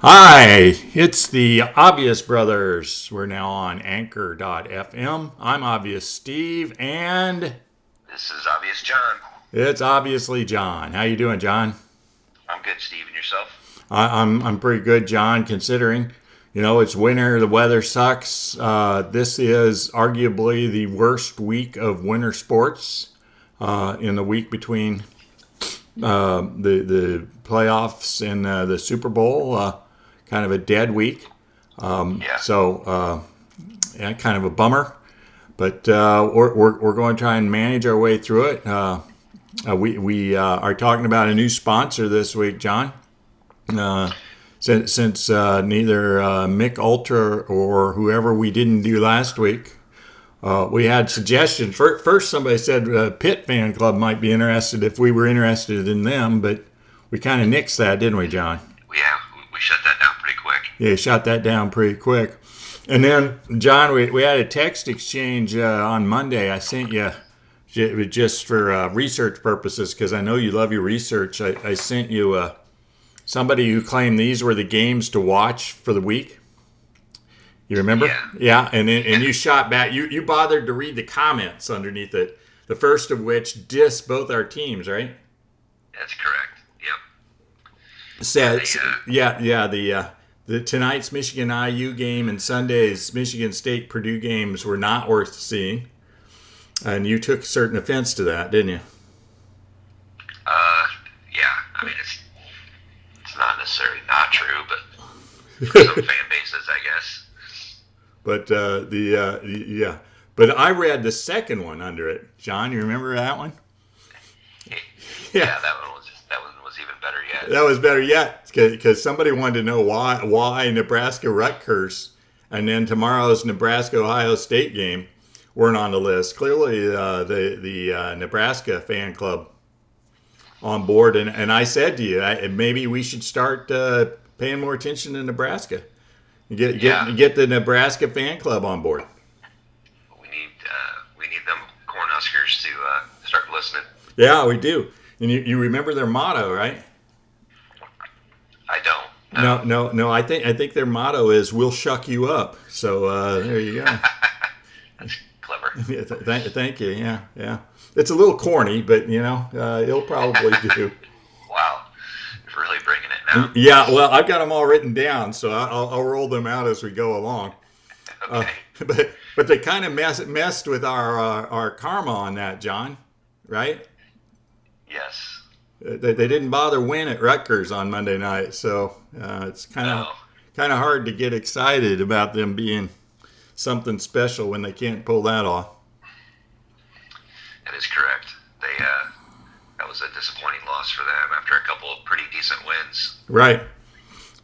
Hi, it's the Obvious Brothers. We're now on anchor.fm. I'm Obvious Steve and This is Obvious John. it's obviously John. How you doing, John? I'm good, Steve, and yourself? I, I'm I'm pretty good, John, considering you know it's winter, the weather sucks. Uh, this is arguably the worst week of winter sports uh, in the week between uh, the the playoffs and uh, the Super Bowl. Kind of a dead week. yeah. So, uh, yeah, kind of a bummer, but uh, we're, we're, we're going to try and manage our way through it. Uh, uh, we we uh, are talking about a new sponsor this week, John. Uh, since since uh, neither uh, Mich Ultra or whoever we didn't do last week, uh, we had suggestions. Fir- First, somebody said uh, Pitt Fan Club might be interested if we were interested in them, but we kind of nixed that, didn't we, John? yeah, we, we shut that down. Yeah, shot that down pretty quick. And then, John, we, we had a text exchange uh, on Monday. I sent you ju- just for uh, research purposes because I know you love your research. I, I sent you uh, somebody who claimed these were the games to watch for the week. You remember? Yeah. Yeah, and then, and you shot back. You you bothered to read the comments underneath it. The first of which diss both our teams, right? That's correct. Yep. says uh, yeah yeah the uh, the tonight's Michigan IU game and Sunday's Michigan State Purdue games were not worth seeing, and you took certain offense to that, didn't you? Uh, yeah. I mean, it's it's not necessarily not true, but for some fan bases, I guess. But uh, the uh, yeah, but I read the second one under it. John, you remember that one? Yeah, that was that one better yet. That was better yet because somebody wanted to know why why Nebraska Rutgers and then tomorrow's Nebraska Ohio State game weren't on the list. Clearly, uh, the the uh, Nebraska fan club on board, and, and I said to you, I, maybe we should start uh, paying more attention to Nebraska. Get get Yeah. get the Nebraska fan club on board. We need uh, we need them Cornhuskers to uh, start listening. Yeah, we do. And you, you remember their motto, right? I don't. No, no, no. I think I think their motto is "We'll shuck you up." So uh, there you go. That's clever. Yeah, th- th- thank you. Yeah, yeah. It's a little corny, but you know, uh, it'll probably do. Wow. You're really bringing it now. Yeah. Well, I've got them all written down, so I'll, I'll roll them out as we go along. Uh, Okay. but but they kind of mess, messed with our uh, our karma on that, John. Right? yes. They, they didn't bother win at Rutgers on Monday night, so uh, it's kind of No. kind of hard to get excited about them being something special when they can't pull that off. That is correct. They uh, that was a disappointing loss for them after a couple of pretty decent wins. Right.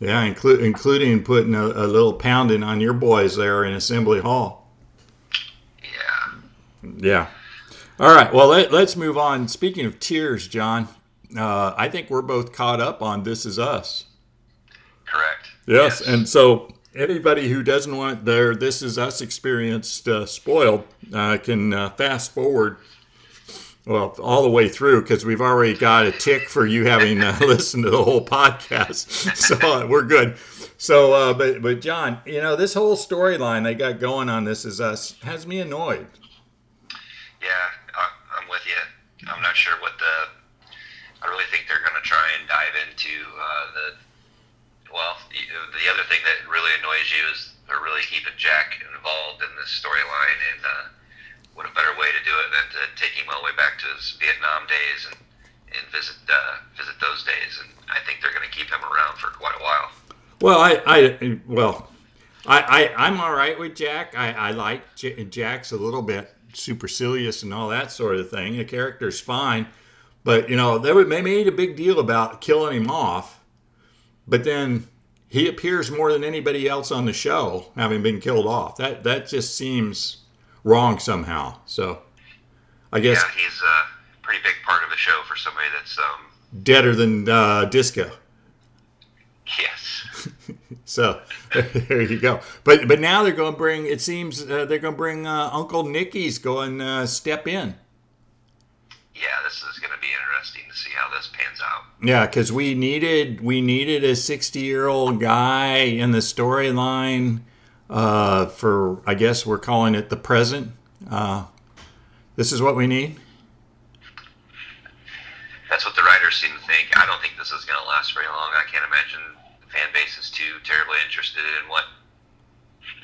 Yeah, inclu- including putting a, a little pounding on your boys there in Assembly Hall. Yeah. Yeah. All right. Well, let, let's move on. Speaking of tears, John, uh, I think we're both caught up on This Is Us. Correct. Yes. And so anybody who doesn't want their This Is Us experience uh, spoiled uh, can uh, fast forward. Well, all the way through because we've already got a tick for you having uh, listened to the whole podcast, so uh, we're good. So, uh, but but John, you know this whole storyline they got going on This Is Us has me annoyed. Yeah, I'm with you. I'm not sure what the. I really think they're going to try and dive into uh, the. Well, the, the other thing that really annoys you is they're really keeping Jack involved in this storyline, and uh, what a better way to do it than to take him all the way back to his Vietnam days and and visit uh, visit those days. And I think they're going to keep him around for quite a while. Well, I, I well, I, I I'm all right with Jack. I, I like J- Jack's a little bit supercilious and all that sort of thing. The character's fine, but you know they would they made a big deal about killing him off, but then he appears more than anybody else on the show, having been killed off. That that just seems wrong somehow. So, I guess Yeah, he's a pretty big part of the show for somebody that's um. deader than uh, Disco. Yes. So there you go. But but now they're going to bring. It seems uh, they're going to bring uh, Uncle Nicky's going uh, step in. Yeah, this is going to be interesting to see how this pans out. Yeah, because we needed we needed a sixty year old guy in the storyline uh, for I guess we're calling it the present. Uh, this is what we need. That's what the writers seem to think. I don't think this is going to last very long. I can't imagine the fan base is too terribly interested in what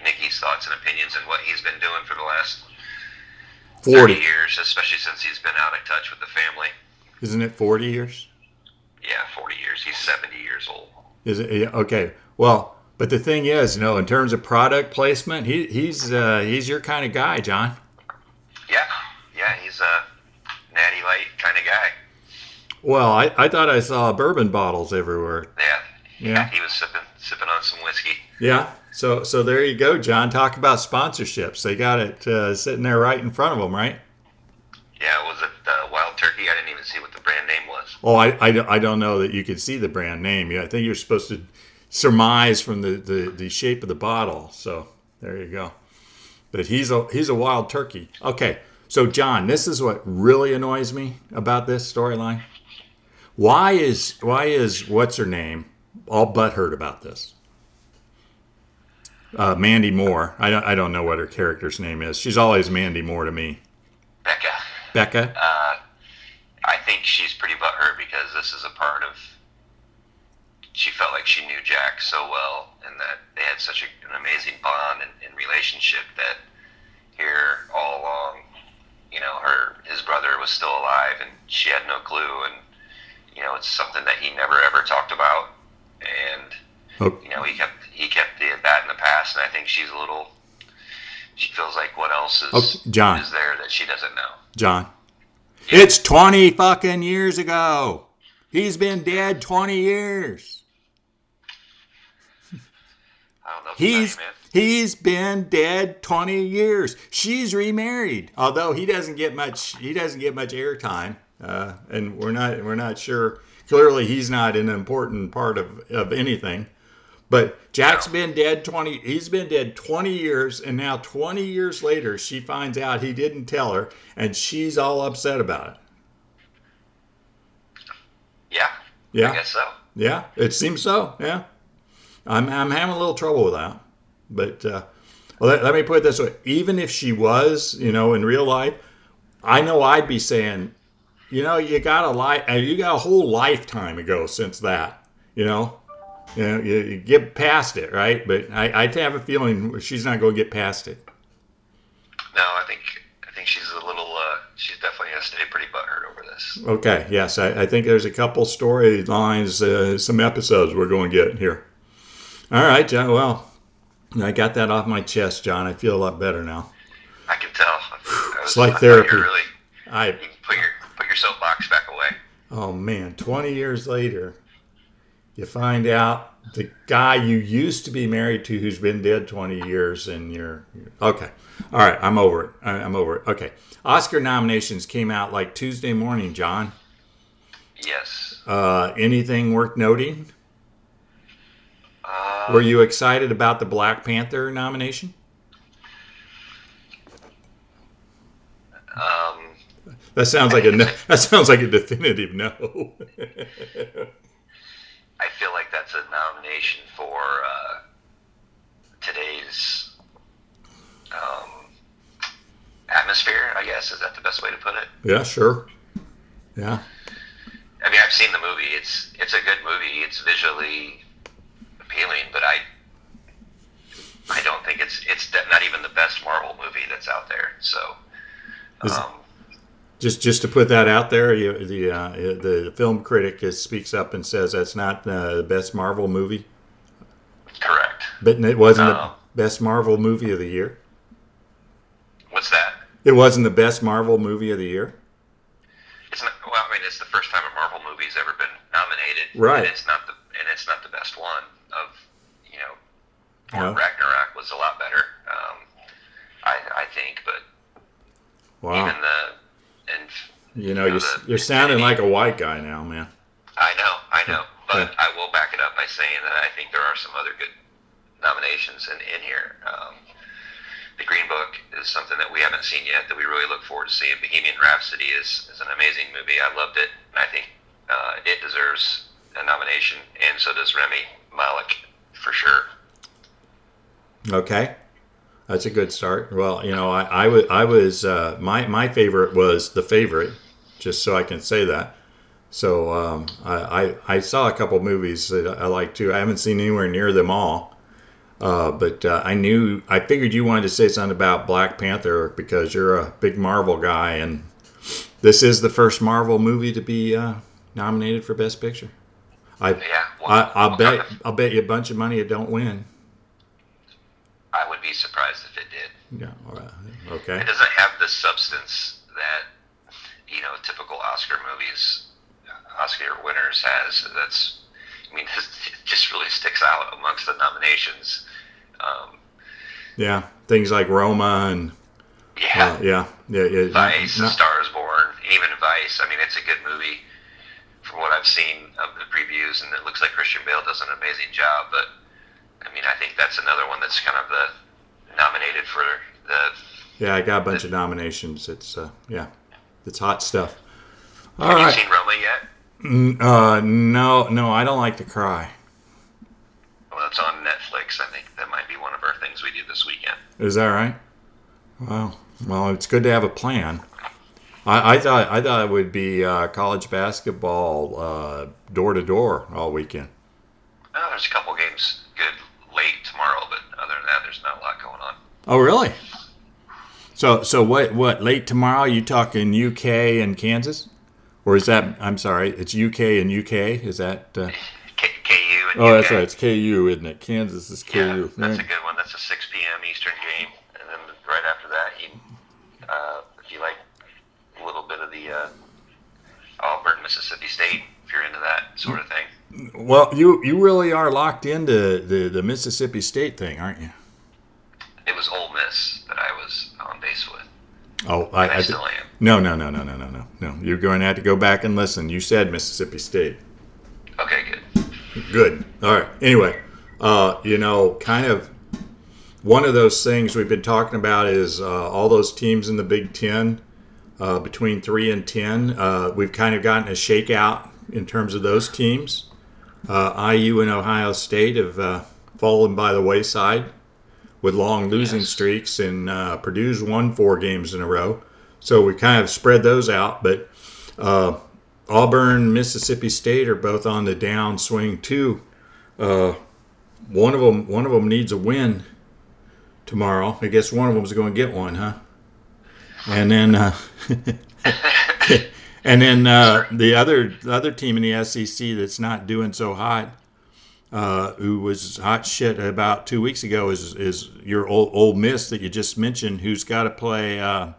Nikki's thoughts and opinions and what he's been doing for the last 40 30 years, especially since he's been out of touch with the family. Isn't it 40 years? Yeah, 40 years. He's 70 years old. Is it yeah, okay? Well, but the thing is, you know, in terms of product placement, he, he's uh, he's your kind of guy, John. Yeah, yeah, he's a natty light kind of guy. Well, I, I thought I saw bourbon bottles everywhere. Yeah, Yeah. He was sipping sipping on some whiskey. Yeah. So so there you go, John. Talk about sponsorships. They got it uh, sitting there right in front of them, right? Yeah, it was it uh, Wild Turkey? I didn't even see what the brand name was. Oh, I, I, I don't know that you could see the brand name. Yeah, I think you're supposed to surmise from the, the, the shape of the bottle. So there you go. But he's a he's a wild turkey. Okay, so John, this is what really annoys me about this storyline. Why is why is what's her name all butthurt about this? Uh, Mandy Moore. I don't I don't know what her character's name is. She's always Mandy Moore to me. Becca. Becca. Uh, I think she's pretty butthurt because this is a part of. She felt like she knew Jack so well, and that they had such a, an amazing bond and, and relationship that here all along, you know, her his brother was still alive, and she had no clue, and you know, it's something that he never ever talked about, and Oh, you know, he kept he kept the, that in the past, and I think she's a little. She feels like what else is Okay, John. is there that she doesn't know. John. It's 20 fucking years ago. He's been dead 20 years. I don't know. If to you, He's he's been dead 20 years. She's remarried. Although he doesn't get much he doesn't get much airtime. Uh, and we're not we're not sure. Clearly he's not an important part of, of anything. But Jack's been dead 20 he's been dead 20 years and now 20 years later she finds out he didn't tell her and she's all upset about it. Yeah. Yeah. I guess so. Yeah, it seems so. Yeah, I'm I'm having a little trouble with that. But uh, well, let, let me put it this way: even if she was, you know, in real life, I know I'd be saying, you know, you got a life, you got a whole lifetime ago since that. You know, you know, you, you get past it, right? But I, I have a feeling she's not going to get past it. No, I think I think she's a little. Uh, she's definitely gonna stay pretty butthurt over this. Okay, yes, I, I think there's a couple storylines, uh, some episodes we're going to get here. All right, John. Well, I got that off my chest, John. I feel a lot better now. I can tell. I It's like I therapy. Really, I you put your put your soapbox back away. oh man, 20 years later, you find out the guy you used to be married to, who's been dead 20 years, and you're, you're- okay. All right, I'm over it. I'm over it. Okay, Oscar nominations came out like Tuesday morning, John. Yes. Uh, anything worth noting? Uh, Were you excited about the Black Panther nomination? um, That sounds like a no, that sounds like a definitive no. I feel like that's a nomination for uh, today's um, atmosphere. I guess is that the best way to put it? yeah, sure. Yeah. I mean, I've seen the movie. It's it's a good movie. It's visually appealing, but I I don't think it's it's not even the best Marvel movie that's out there. So, um, Just just to put that out there, you, the uh, the film critic is, speaks up and says that's not uh, the best Marvel movie, correct. but it wasn't Oh. the best Marvel movie of the year. What's that? It wasn't the best Marvel movie of the year. It's not. Well, I mean, it's the first time a Marvel movie's ever been nominated. Right. And it's not the and it's not the best one of you know. No. Ragnarok was a lot better. Um, I I think, but Wow, even the and you know you're, the you're sounding like a white guy now, man. I know, I know, but Yeah. I will back it up by saying that I think there are some other good nominations in, in here. Um, the Green Book is something that we haven't seen yet that we really look forward to seeing. Bohemian Rhapsody is, is an amazing movie. I loved it, and I think uh, it deserves a nomination, and so does Rami Malek for sure. Okay. That's a good start. Well, you know, I, I was, I was uh, my, my favorite was the favorite, just so I can say that. So um, I, I, I saw a couple movies that I like too. I haven't seen anywhere near them all. Uh, but uh, I knew, I figured you wanted to say something about Black Panther because you're a big Marvel guy, and this is the first Marvel movie to be uh, nominated for Best Picture. I, Yeah, well, I, I'll what bet, I'll bet you a bunch of money it don't win. I would be surprised if it did. Yeah. all right. Okay. It doesn't have the substance that you know typical Oscar movies, Oscar winners has. That's, I mean, it just really sticks out amongst the nominations. Um, Yeah. Things like Roma and yeah, uh, yeah, yeah, yeah. Vice, not- Star is Born, even Vice. I mean, it's a good movie from what I've seen of the previews, and it looks like Christian Bale does an amazing job. But I mean, I think that's another one that's kind of the nominated for the. yeah, I got a bunch of nominations. It's uh, yeah, it's hot stuff. All Have right. you seen Roma yet? Uh, no, no, I don't like to cry. Well, it's on Netflix. I think that might be one of our things we do this weekend. Is that right? Well, well, it's good to have a plan. I, I thought I thought it would be uh, college basketball uh, door to door all weekend. Oh, there's a couple games late tomorrow, but other than that, there's not a lot going on. Oh, really? So, so what? What late tomorrow? You talking UK and Kansas, or is that? I'm sorry, it's UK and UK. Is that? Uh, K- KU and oh, that's right. It's KU, isn't it? Kansas is KU. Yeah, that's a good one. That's a 6 p.m. Eastern game, and then right after that, you, uh, if you like a little bit of the uh, Auburn, Mississippi State, if you're into that sort of thing. Well, you you really are locked into the the Mississippi State thing, aren't you? It was Ole Miss that I was on base with. Oh, I, I, I still am. no, no, no, no, no, no, no, no. You're going to have to go back and listen. You said Mississippi State. Okay, good. Good. All right. Anyway, uh, you know, kind of one of those things we've been talking about is uh, all those teams in the Big Ten uh, between three and ten. Uh, we've kind of gotten a shakeout in terms of those teams. Uh, IU and Ohio State have uh, fallen by the wayside with long losing Yes. streaks, and uh, Purdue's won four games in a row. So we kind of spread those out, but uh, Auburn, Mississippi State are both on the downswing too. Uh, one of them, one of them needs a win tomorrow. I guess one of them's going to get one, huh? And then, uh, and then uh, the other the other team in the SEC that's not doing so hot, uh, who was hot shit about two weeks ago, is is your old Ole Miss that you just mentioned, who's got to play uh,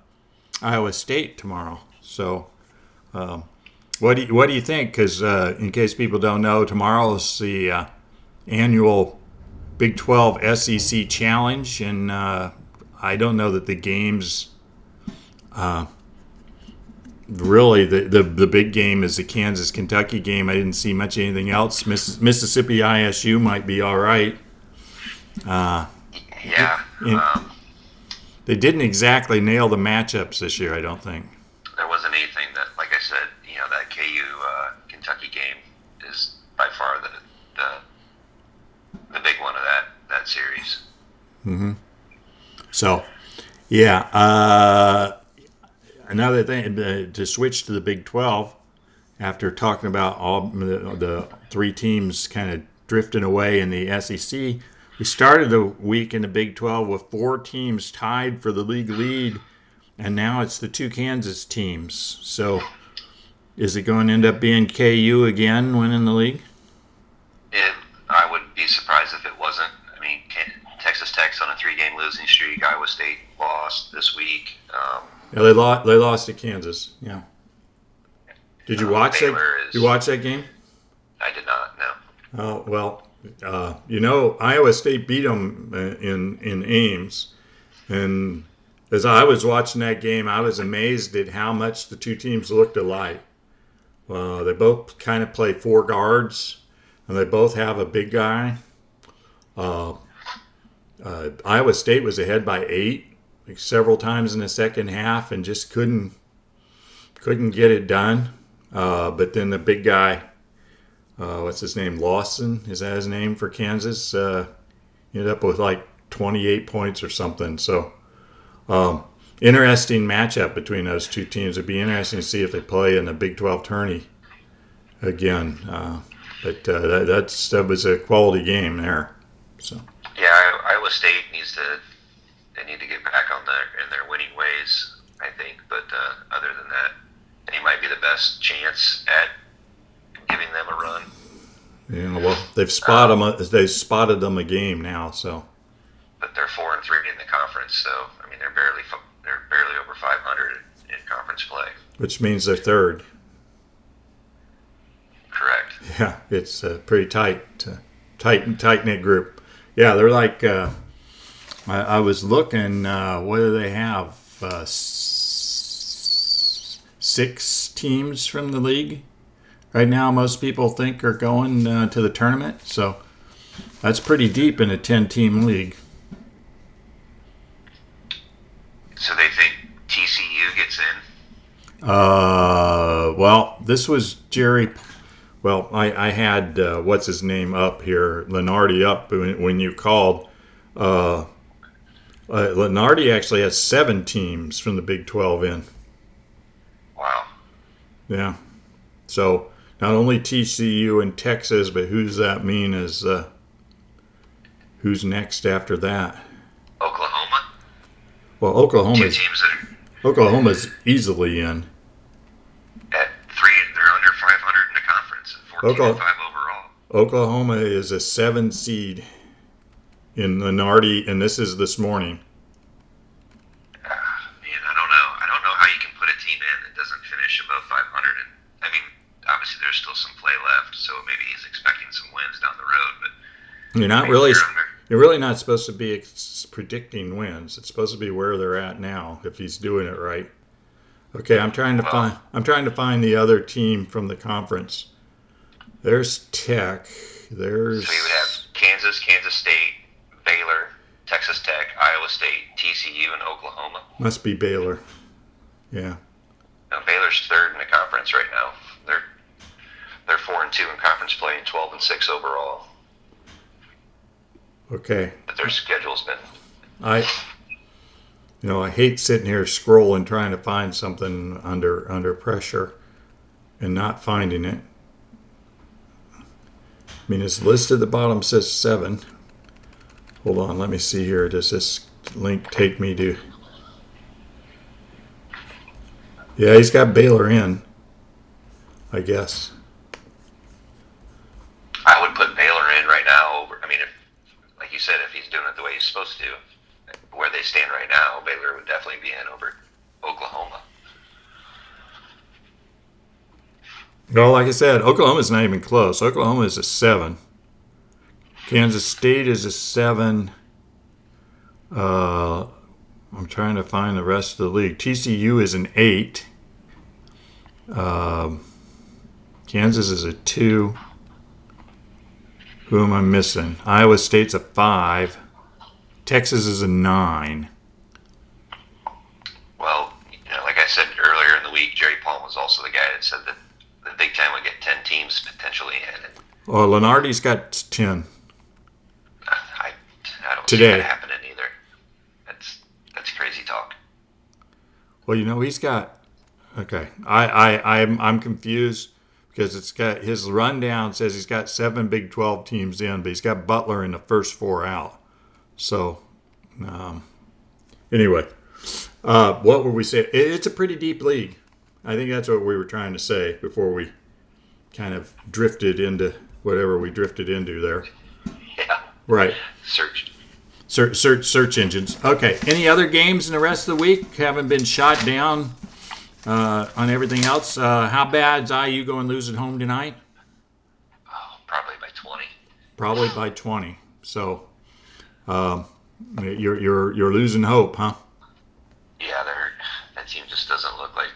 Iowa State tomorrow. So. Um, what do you, what do you think? Because uh, in case people don't know, tomorrow is the uh, annual Big 12 SEC Challenge, and uh, I don't know that the games. Really, the, the the big game is the Kansas Kentucky game. I didn't see much anything else. Miss, Mississippi ISU might be all right. Uh, Yeah. Um, they didn't exactly nail the matchups this year. I don't think. there wasn't anything that, like I said, you know, that KU uh, Kentucky game is by far the, the the big one of that that series. Mhm so, yeah. Uh, another thing uh, to switch to the Big 12 after talking about all the, the three teams kind of drifting away in the SEC. We started the week in the Big 12 with four teams tied for the league lead, and now it's the two Kansas teams. So, is it going to end up being KU again winning the league? It, I would be surprised if it wasn't. I mean, Texas Tech's on a three-game losing streak. Iowa State lost this week. Um, Yeah, they lost. They lost to Kansas. Yeah. Did you Uh, watch that? Baylor is- You watch that game? I did not No. Oh well, uh, you know Iowa State beat them in in Ames, and as I was watching that game, I was amazed at how much the two teams looked alike. Uh, they both kind of play four guards, and they both have a big guy. Uh, uh, Iowa State was ahead by eight like several times in the second half, and just couldn't couldn't get it done. Uh, but then the big guy, uh, what's his name? Lawson is that his name for Kansas? Uh, ended up with like 28 points or something. So um, interesting matchup between those two teams. It'd be interesting to see if they play in the Big 12 tourney again. Uh, but uh, that, that's that was a quality game there. So Yeah, Iowa State needs to need to get back on their in their winning ways. I think, but uh, other than that, he might be the best chance at giving them a run. yeah, well they've spotted them. They spotted them a game now. So But they're four and three in the conference, so I mean they're barely they're barely over 500 in conference play. which means they're third. Correct. Yeah, it's a pretty tight, uh, tight, tight knit group. Yeah, they're like. Uh, I, I was looking. Uh, what do they have? Uh, s- six teams from the league right now. Most people think are going uh, to the tournament, so that's pretty deep in a ten-team league. So they think TCU gets in. Uh, well, this was Jerry. Well, I, I had uh, what's his name up here, Lunardi up when, when you called. Uh, uh, Lunardi actually has seven teams from the Big Twelve in. Wow. Yeah, so not only TCU and Texas, but who does that mean is uh, who's next after that? Oklahoma. Well, Two Oklahoma's teams that Oklahoma's easily in. at three. They're under 500 in the conference 14 Oklahoma- five overall. Oklahoma is a seven seed in the Nardi, and this is this morning. Man, I don't know. I don't know how you can put a team in that doesn't finish above 500. And I mean, obviously there's still some play left, so maybe he's expecting some wins down the road. But You're not really under. you're really not supposed to be ex- predicting wins. It's supposed to be where they're at now if he's doing it right. Okay, I'm trying to Well- find I'm trying to find the other team from the conference. There's Tech. There's So you would have Kansas, Kansas State, Baylor, Texas Tech, Iowa State, TCU, and Oklahoma. must be Baylor. Yeah. Now Baylor's third in the conference right now. They're they're four and two in conference play and 12 and six overall. Okay. But their schedule's been I you know, I hate sitting here scrolling trying to find something under under pressure and not finding it. I mean, it's listed at the bottom says seven. Hold on, let me see here. Does this link take me to? Yeah, he's got Baylor in. I guess. I would put Baylor in right now over. I mean, if, like you said, if he's doing it the way he's supposed to, where they stand right now, Baylor would definitely be in over Oklahoma. Well, like I said, Oklahoma's not even close. Oklahoma is a seven. Kansas State is a seven. Uh, I'm trying to find the rest of the league. TCU is an eight. Um, Kansas is a two. Who am I missing? Iowa State's a five. Texas is a nine. Well, you know, like I said earlier in the week, Jerry Palm was also the guy that said that the Big Ten would get ten teams potentially in. And Well, Lunardi's got ten. I, don't Today. see that happening either. That's that's crazy talk. Well, you know, he's got. Okay, I, I, I'm, I'm confused because it's got his rundown says he's got seven Big 12 teams in, but he's got Butler in the first four out. So, um, anyway, uh, what were we saying? It's a pretty deep league. I think that's what we were trying to say before we kind of drifted into whatever we drifted into there. Right. search. Search, search, search engines. Okay. Any other games in the rest of the week haven't been shot down uh, on everything else? Uh, how bad's IU going to lose at home tonight? Oh, probably by twenty. Probably by 20. So um, you're you're you're losing hope, huh? Yeah, they're that team just doesn't look like.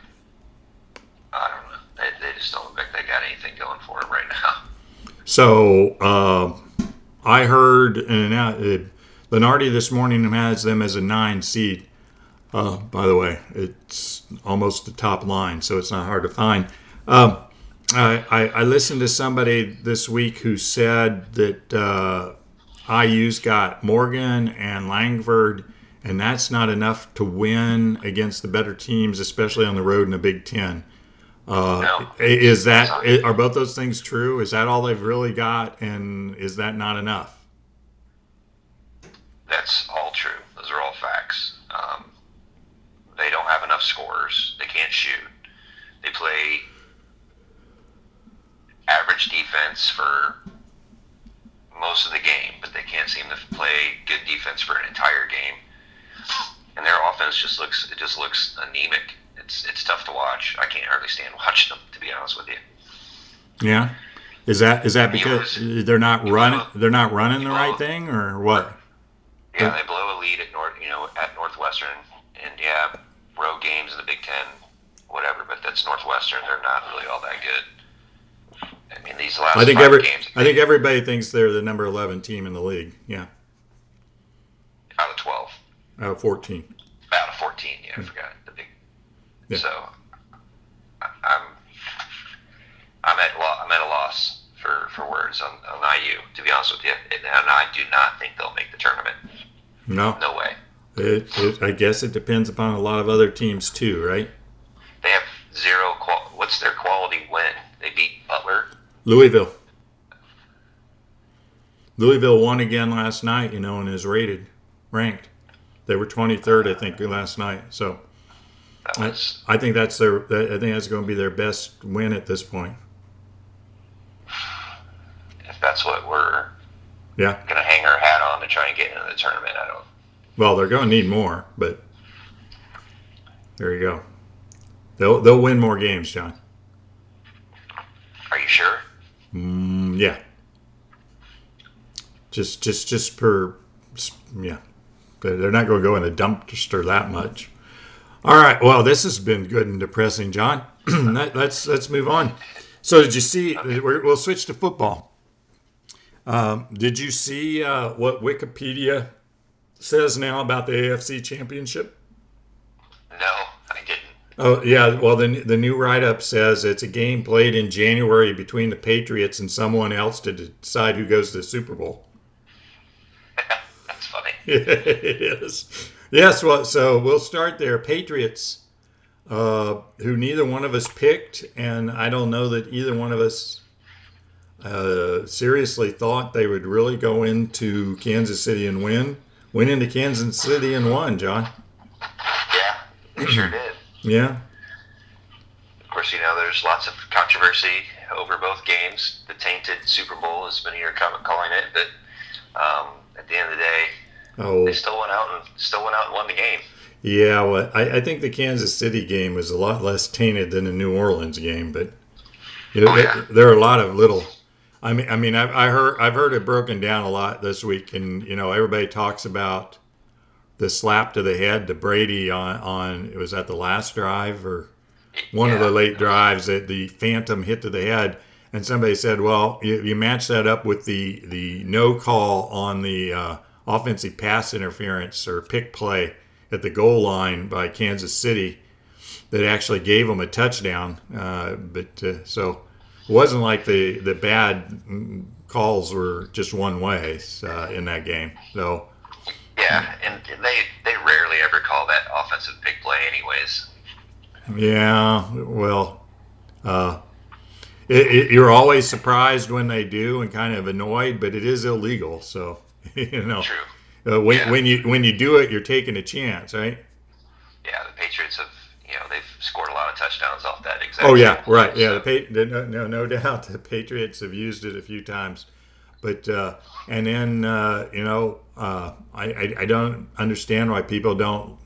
I don't know. They, they just don't look like they got anything going for them right now. So uh, I heard and uh, Lunardi this morning has them as a nine seed. Uh, by the way, it's almost the top line, so it's not hard to find. Um, I, I, I listened to somebody this week who said that uh, IU's got Morgan and Langford, and that's not enough to win against the better teams, especially on the road in the Big Ten. Uh, No. Is that are both those things true? Is that all they've really got, and is that not enough? That's all true. Those are all facts. Um, they don't have enough scorers. They can't shoot. They play average defense for most of the game, but they can't seem to play good defense for an entire game. And their offense just looks it just looks anemic. It's it's tough to watch. I can't hardly stand watching them, to be honest with you. Yeah. Is that is that because was- they're not running they're not running the you right thing or what? Yeah, they blow a lead at North, you know, at Northwestern, and yeah, road games in the Big Ten, whatever. But that's Northwestern; they're not really all that good. I mean, these last I think every games, I think everybody thinks they're the number eleven team in the league. Yeah, out of twelve, out of fourteen. out of fourteen. Yeah, I hmm. forgot the big. Yeah. So, I'm I'm at lo- I'm at a loss for, for words on, on IU. To be honest with you, and, and I do not think they'll make the tournament. No, No way. it, it, I guess it depends upon a lot of other teams too, right? They have zero. Qual- What's their quality win? They beat Butler. Louisville. Louisville won again last night, you know, and is rated, ranked. They were 23rd, I think, last night. So That I, was I think that's their. I think that's going to be their best win at this point. if that's what we're Yeah. going to hang our hat on to try and get into the tournament. I don't. Well, they're going to need more, but there you go. They'll they'll win more games, John. Are you sure? Mm, yeah. Just just just per yeah. They're they're not going to go in a dumpster that much. All right. Well, this has been good and depressing, John. Let- let's let's move on. So, did you see? we're- We'll switch to football. Um, did you see uh, what Wikipedia says now about the AFC Championship? No, I didn't. Oh yeah, well the the new write up says it's a game played in January between the Patriots and someone else to decide who goes to the Super Bowl. That's funny. it is. Yes, well, so we'll start there. Patriots, uh, who neither one of us picked, and I don't know that either one of us uh, seriously thought they would really go into Kansas City and win. Went into Kansas City and won, John. Yeah, they sure did. Yeah. Of course, you know there's lots of controversy over both games. The tainted Super Bowl, as many are calling it, but um, at the end of the day, Oh, they still went out and still went out and won the game. Yeah, well, I, I think the Kansas City game was a lot less tainted than the New Orleans game, but you know, Oh, there, yeah. there are a lot of little. I mean, I mean, I've I heard I've heard it broken down a lot this week, and you know, everybody talks about the slap to the head to Brady on on it was at the last drive or one of the late drives that the phantom hit to the head, and somebody said, well, you, you match that up with the the no call on the uh, offensive pass interference or pick play at the goal line by Kansas City that actually gave them a touchdown. Uh, but uh, so it wasn't like the the bad calls were just one way uh, in that game. So Yeah, and they they rarely ever call that offensive big play, anyways. yeah, well, uh, it, it, you're always surprised when they do and kind of annoyed, but it is illegal. So you know. True. Uh, when, Yeah. when you when you do it, you're taking a chance, right? Yeah, the Patriots have you know they've scored a lot of touchdowns off that exact. Oh yeah, right. Yeah, so- the pa- the, no, no no doubt the Patriots have used it a few times, but uh, and then uh, you know uh, I, I I don't understand why people don't.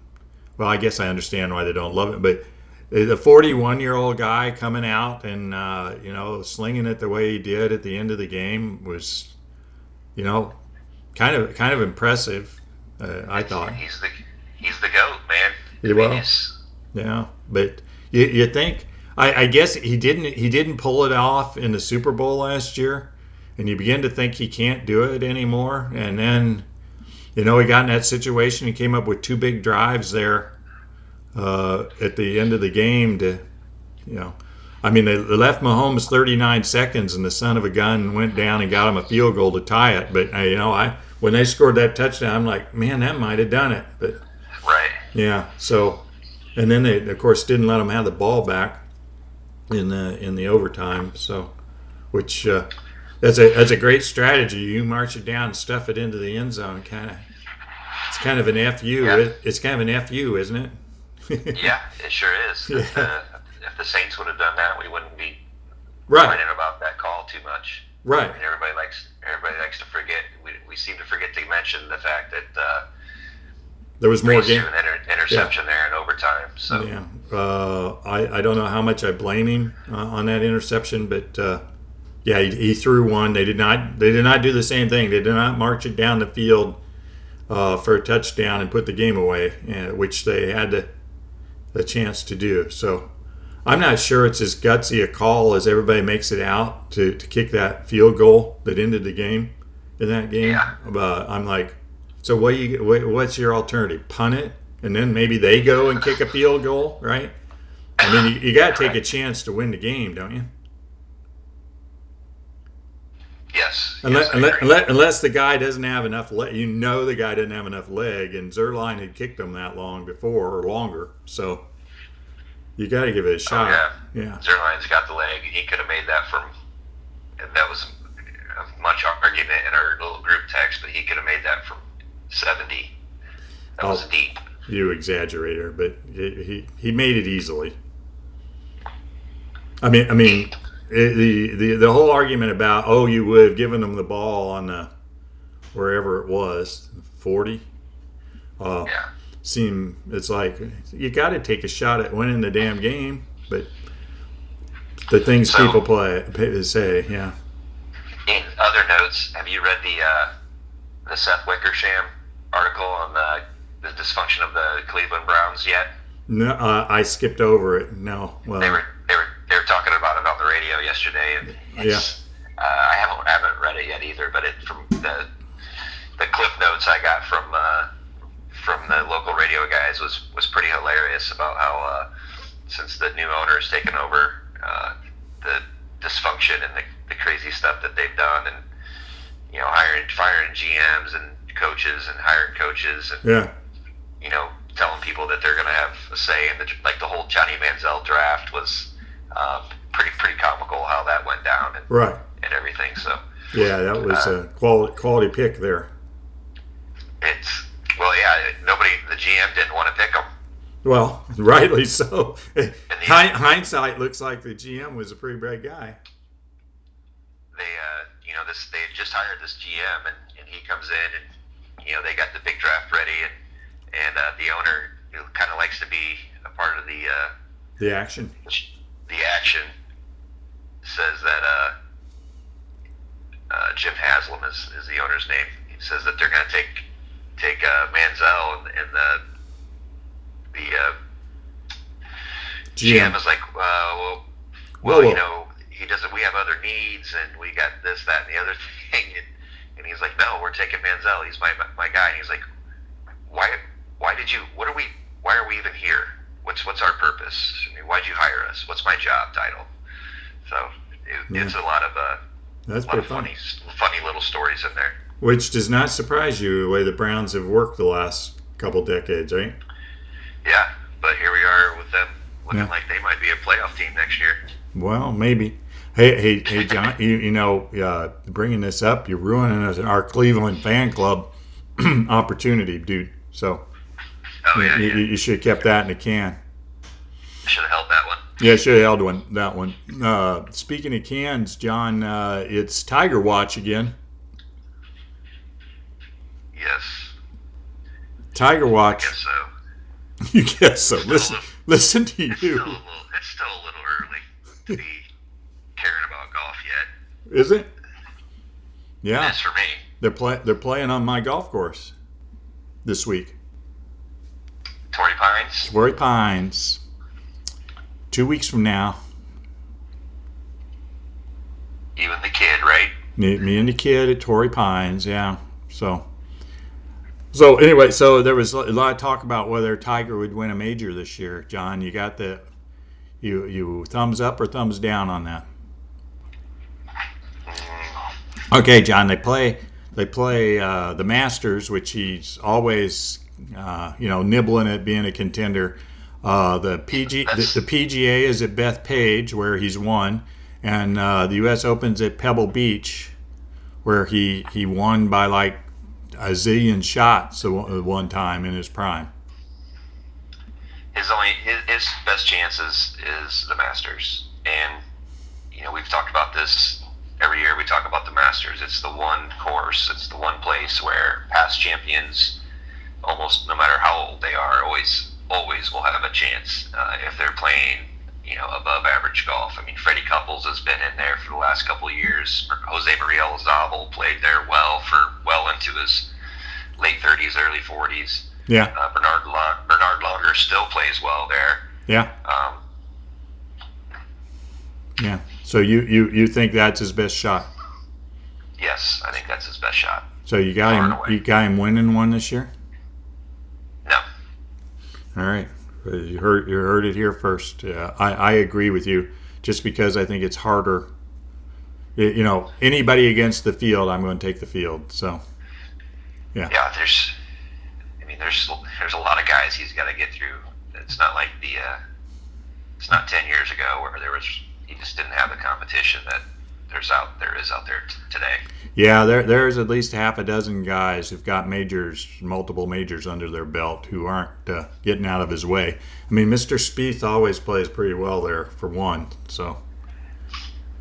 Well, I guess I understand why they don't love it, but the 41 year old guy coming out and uh, you know slinging it the way he did at the end of the game was, you know, kind of kind of impressive. Uh, I thought. he's the he's the goat, man. He well. Yeah, but you, you think I, I guess he didn't he didn't pull it off in the Super Bowl last year, and you begin to think he can't do it anymore. And then, you know, he got in that situation. He came up with two big drives there uh, at the end of the game to, you know, I, mean, they they left Mahomes 39 seconds, and the son of a gun went down and got him a field goal to tie it. But uh, you know, I when they scored that touchdown, I'm like, man, that might have done it. But Right. yeah, so and then they of course didn't let them have the ball back in the in the overtime. So which uh, that's a that's a great strategy. You march it down, stuff it into the end zone, kind of. It's kind of an fu. Yeah. It, it's kind of an fu, isn't it? Yeah, it sure is. If, the, if the Saints would have done that, we wouldn't be Right, about that call too much. Right. And everybody likes everybody likes to forget. We, we seem to forget to mention the fact that uh, There was more game. an inter- interception there in overtime. So Yeah, uh, I I don't know how much I blame him uh, on that interception, but uh, yeah, he, he threw one. They did not they did not do the same thing. They did not march it down the field uh, for a touchdown and put the game away, uh, which they had the the chance to do. So I'm not sure it's as gutsy a call as everybody makes it out to, to kick that field goal that ended the game in that game. Yeah. But I'm like, so what you what, what's your alternative? Punt it, and then maybe they go and kick a field goal, right? I mean, you, you got to take a chance to win the game, don't you? yes, Unless, yes, unless, unless, unless the guy doesn't have enough leg, you know the guy doesn't have enough leg, and Zuerlein had kicked him that long before or longer, so you got to give it a shot. yeah. yeah. Zuerlein's got the leg. He could have made that from. and That was a much argument in our little group text, but he could have made that from seventy. That was Oh. deep. you exaggerator, but he, he he made it easily. I mean, I mean, it, the the the whole argument about oh, you would have given them the ball on the wherever it was, forty. Uh, Yeah. Seem it's like you got to take a shot at winning the damn game, but the things So- people play say, yeah. In other notes, have you read the uh, the Seth Wickersham article on the, the dysfunction of the Cleveland Browns yet? No, uh, I skipped over it. No, well, They were they were they were talking about it on the radio yesterday, and it's, uh, I haven't I haven't read it yet either. But it from the the clip notes I got from uh, from the local radio guys was was pretty hilarious about how uh, since the new owner has taken over, uh, the dysfunction and the, the crazy stuff that they've done, and you know hiring firing GMs and coaches and hiring coaches and yeah, you know, telling people that they're going to have a say in the like the whole Johnny Manziel draft was um, pretty pretty comical how that went down and, right. and everything. So Yeah, that was a quality quality pick there. it's well, yeah, nobody the GM didn't want to pick him. Well, rightly so. the- Hindsight looks like the GM was a pretty bright guy. They uh, you know this they had just hired this GM and, and he comes in and you know they got the big draft ready and and uh, the owner who kind of likes to be a part of the uh, The action. the action says that uh, uh, Jim Haslam is, is the owner's name. He says that they're going to take take uh, Manziel and, and the the uh, GM. is like, uh, well, well, Whoa, you whoa. know, he doesn't. We have other needs, and we got this, that, and the other thing. And, and he's like, no, we're taking Manziel. He's my my guy. And he's like, why? Why did you? What are we? Why are we even here? What's what's our purpose? I mean, why'd you hire us? What's my job title? So it, Yeah. it's a lot of uh, That's a lot of funny. funny funny little stories in there. Which does not surprise you the way the Browns have worked the last couple decades, right? Yeah, but here we are with them looking Yeah. like they might be a playoff team next year. Well, maybe. Hey, hey, hey, John. You, you know, uh, bringing this up, you're ruining us- our Cleveland fan club opportunity, dude. So Oh yeah, you, yeah. you should have kept that in the can. should have held that one. Yeah, should have held one. That one. Uh, speaking of cans, John, uh, it's Tiger Watch again. Yes, Tiger Watch. guess so. You guess so. Listen, listen to It's still you. little, it's still a little early to be caring about golf yet. Is it? Yeah, It's for me. they're play, They're playing on my golf course this week. Torrey Pines. Torrey Pines. Two weeks from now, You and the kid, right? me, me and the kid at Torrey Pines. Yeah. So. So anyway, so there was a lot of talk about whether Tiger would win a major this year. John, you got the, You you thumbs up or thumbs down on that? Okay, John. They play they play uh, the Masters, which he's always uh, you know nibbling at being a contender. Uh, the PG the, the, PGA is at Bethpage where he's won, and uh, the U.S. Open's at Pebble Beach, where he he won by like a zillion shots one time in his prime. His only his, his best chances is the Masters, and you know we've talked about this every year. We talk about the Masters. It's the one course. It's the one place where past champions, almost no matter how old they are, always always will have a chance uh, if they're playing you know above average golf. I mean, Freddie Couples has been in there for the last couple of years. Jose Maria Olazabal played there well for well into his late 30s, early 40s. Yeah. Uh, Bernard Bernard Langer still plays well there. Yeah. Um, yeah. So you, you, you think that's his best shot? Yes, I think that's his best shot. So you got him. You got him winning one this year. No. All right. You heard you heard it here first. Uh, I I agree with you. Just because I think it's harder. You know, anybody against the field, I'm going to take the field. So. Yeah. Yeah. There's. I mean, there's there's a lot of guys he's got to get through. It's not like the. Uh, it's not ten years ago where there was he just didn't have the competition that there's out there is out there t- today. Yeah, there there's at least half a dozen guys who've got majors, multiple majors under their belt who aren't uh, getting out of his way. I mean, Mr. Spieth always plays pretty well there for one. So.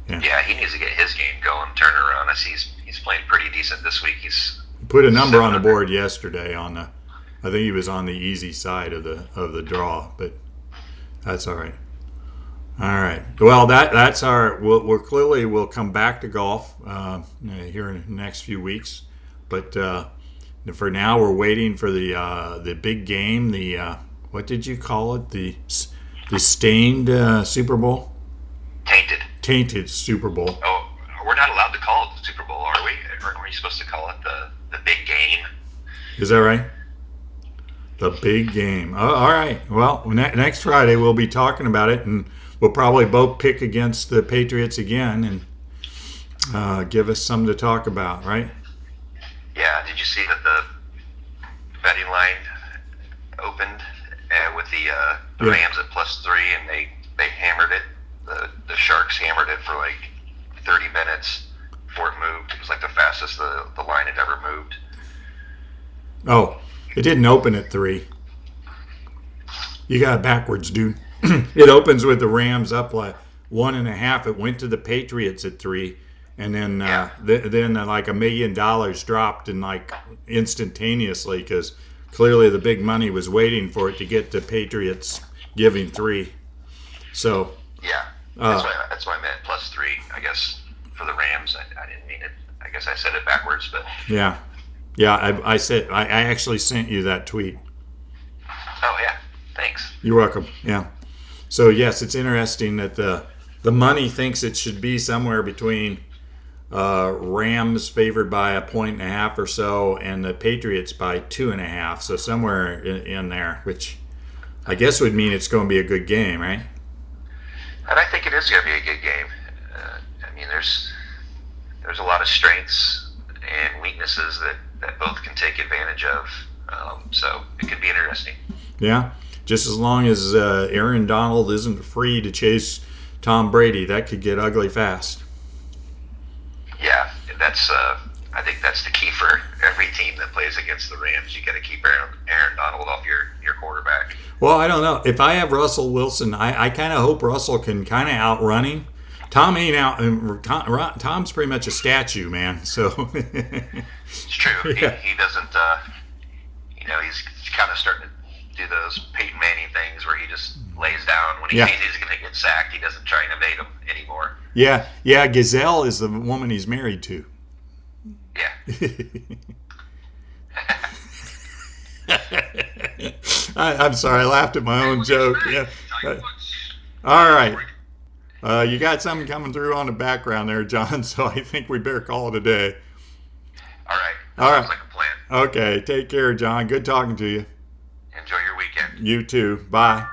Yeah. yeah, he needs to get his game going, turn around. I see he's he's playing pretty decent this week. He's put a number on the board yesterday on the. I think he was on the easy side of the of the draw, but that's all right. All right. Well, that that's our. We'll, we're clearly we'll come back to golf uh, here in the next few weeks, but uh, for now we're waiting for the uh, the big game. The uh, what did you call it? The the stained uh, Super Bowl. Tainted. Tainted Super Bowl. Oh, we're not allowed to call it the Super Bowl, are we? Or are we supposed to call it the the big game? Is that right? The big game. Oh, all right. Well, ne- next Friday we'll be talking about it and we'll probably both pick against the Patriots again and uh, give us something to talk about, right? Yeah. Did you see that the betting line opened uh, with the, uh, the yeah. Rams at plus three, and they they hammered it. The the Sharks hammered it for like 30 minutes before it moved. It was like the fastest the the line had ever moved. Oh, it didn't open at three. You got it backwards, dude. it opens with the Rams up like one and a half. It went to the Patriots at three, and then uh, th- then uh, like a million dollars dropped in like instantaneously because clearly the big money was waiting for it to get the Patriots giving three. So yeah, that's, uh, why, that's why I meant plus three. I guess for the Rams, I, I, didn't mean it. I guess I said it backwards, but yeah, yeah. I, I said I, I actually sent you that tweet. Oh yeah, thanks. You're welcome. Yeah. So yes, it's interesting that the the money thinks it should be somewhere between uh, Rams favored by a point and a half or so, and the Patriots by two and a half. So somewhere in, in there, which I guess would mean it's going to be a good game, right? And I think it is going to be a good game. Uh, I mean, there's there's a lot of strengths and weaknesses that, that both can take advantage of. Um, so it could be interesting. Yeah just as long as uh, Aaron Donald isn't free to chase Tom Brady, that could get ugly fast. Yeah, that's. Uh, I think that's the key for every team that plays against the Rams. You got to keep Aaron, Aaron Donald off your your quarterback. Well, I don't know if I have Russell Wilson. I, I kind of hope Russell can kind of outrun him. Tom ain't out. Tom, Tom's pretty much a statue, man. So it's true. Yeah. He, he doesn't. Uh, you know, he's kind of starting to do those Peyton Manning things where he just lays down when he yeah. sees he's going to get sacked. He doesn't try and evade him anymore. Yeah, yeah. Gazelle is the woman he's married to. Yeah. I, am sorry, I laughed at my own joke. Yeah. Uh, all right. Uh, you got something coming through on the background there, John. So I think we better call it a day. All right. All right. Like okay. Take care, John. Good talking to you. Enjoy your weekend. You too. Bye.